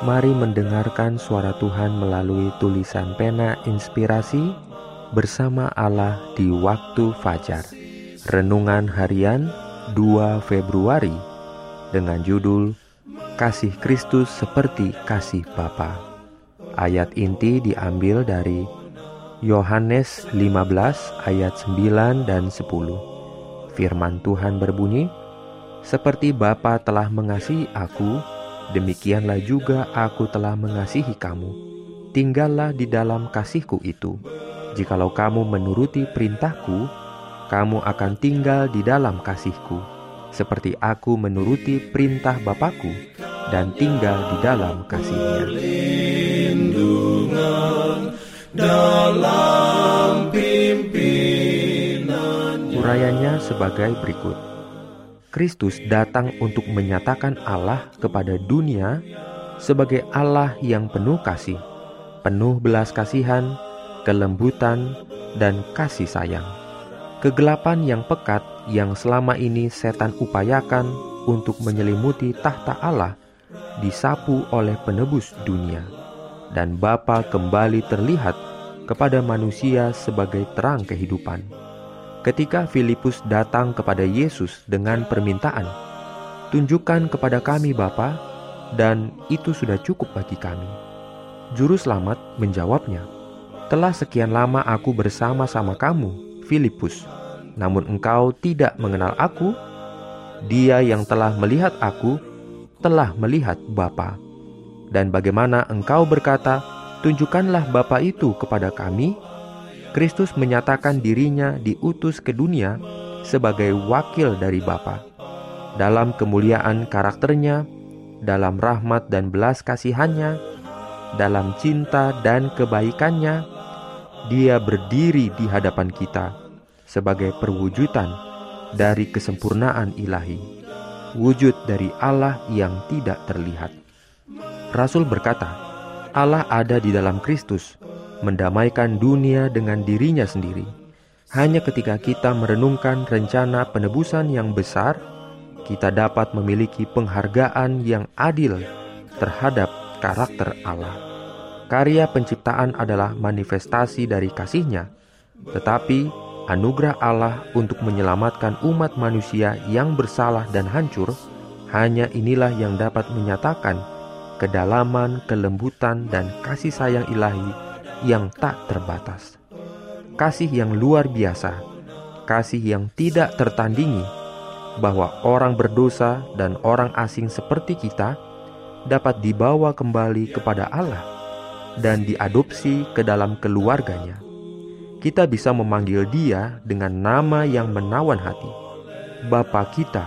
Mari mendengarkan suara Tuhan melalui tulisan pena inspirasi bersama Allah di waktu fajar. Renungan harian 2 Februari dengan judul Kasih Kristus seperti kasih Bapa. Ayat inti diambil dari Yohanes 15 ayat 9 dan 10. Firman Tuhan berbunyi, "Seperti Bapa telah mengasihi aku, demikianlah juga aku telah mengasihi kamu. Tinggallah di dalam kasihku itu. Jikalau kamu menuruti perintahku, kamu akan tinggal di dalam kasihku, seperti aku menuruti perintah Bapakku dan tinggal di dalam kasihnya. Urayanya sebagai berikut. Kristus datang untuk menyatakan Allah kepada dunia sebagai Allah yang penuh kasih, penuh belas kasihan, kelembutan, dan kasih sayang. Kegelapan yang pekat yang selama ini setan upayakan untuk menyelimuti tahta Allah disapu oleh penebus dunia, dan Bapa kembali terlihat kepada manusia sebagai terang kehidupan ketika Filipus datang kepada Yesus dengan permintaan, "Tunjukkan kepada kami Bapa, dan itu sudah cukup bagi kami." Juru selamat menjawabnya, "Telah sekian lama aku bersama-sama kamu, Filipus, namun engkau tidak mengenal aku. Dia yang telah melihat aku telah melihat Bapa. Dan bagaimana engkau berkata, tunjukkanlah Bapa itu kepada kami?" Kristus menyatakan dirinya diutus ke dunia sebagai wakil dari Bapa. Dalam kemuliaan karakternya, dalam rahmat dan belas kasihannya, dalam cinta dan kebaikannya, dia berdiri di hadapan kita sebagai perwujudan dari kesempurnaan ilahi, wujud dari Allah yang tidak terlihat. Rasul berkata, Allah ada di dalam Kristus, mendamaikan dunia dengan dirinya sendiri. Hanya ketika kita merenungkan rencana penebusan yang besar, kita dapat memiliki penghargaan yang adil terhadap karakter Allah. Karya penciptaan adalah manifestasi dari kasihnya, tetapi anugerah Allah untuk menyelamatkan umat manusia yang bersalah dan hancur, hanya inilah yang dapat menyatakan kedalaman, kelembutan, dan kasih sayang ilahi yang tak terbatas. Kasih yang luar biasa, kasih yang tidak tertandingi, bahwa orang berdosa dan orang asing seperti kita dapat dibawa kembali kepada Allah dan diadopsi ke dalam keluarganya. Kita bisa memanggil Dia dengan nama yang menawan hati, Bapa kita,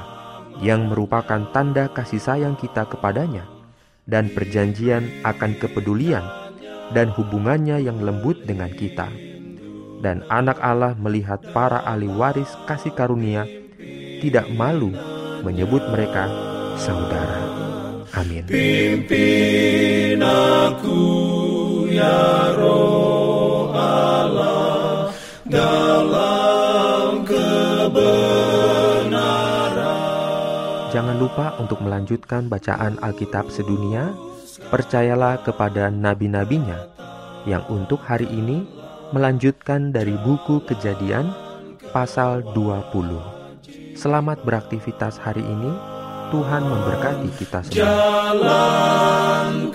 yang merupakan tanda kasih sayang kita kepadanya dan perjanjian akan kepedulian dan hubungannya yang lembut dengan kita. Dan anak Allah melihat para ahli waris kasih karunia tidak malu menyebut mereka saudara. Amin. Pimpin aku ya roh Allah dalam kebenaran. Jangan lupa untuk melanjutkan bacaan Alkitab sedunia Percayalah kepada nabi-nabinya yang untuk hari ini melanjutkan dari buku Kejadian pasal 20. Selamat beraktivitas hari ini. Tuhan memberkati kita semua. Jalan.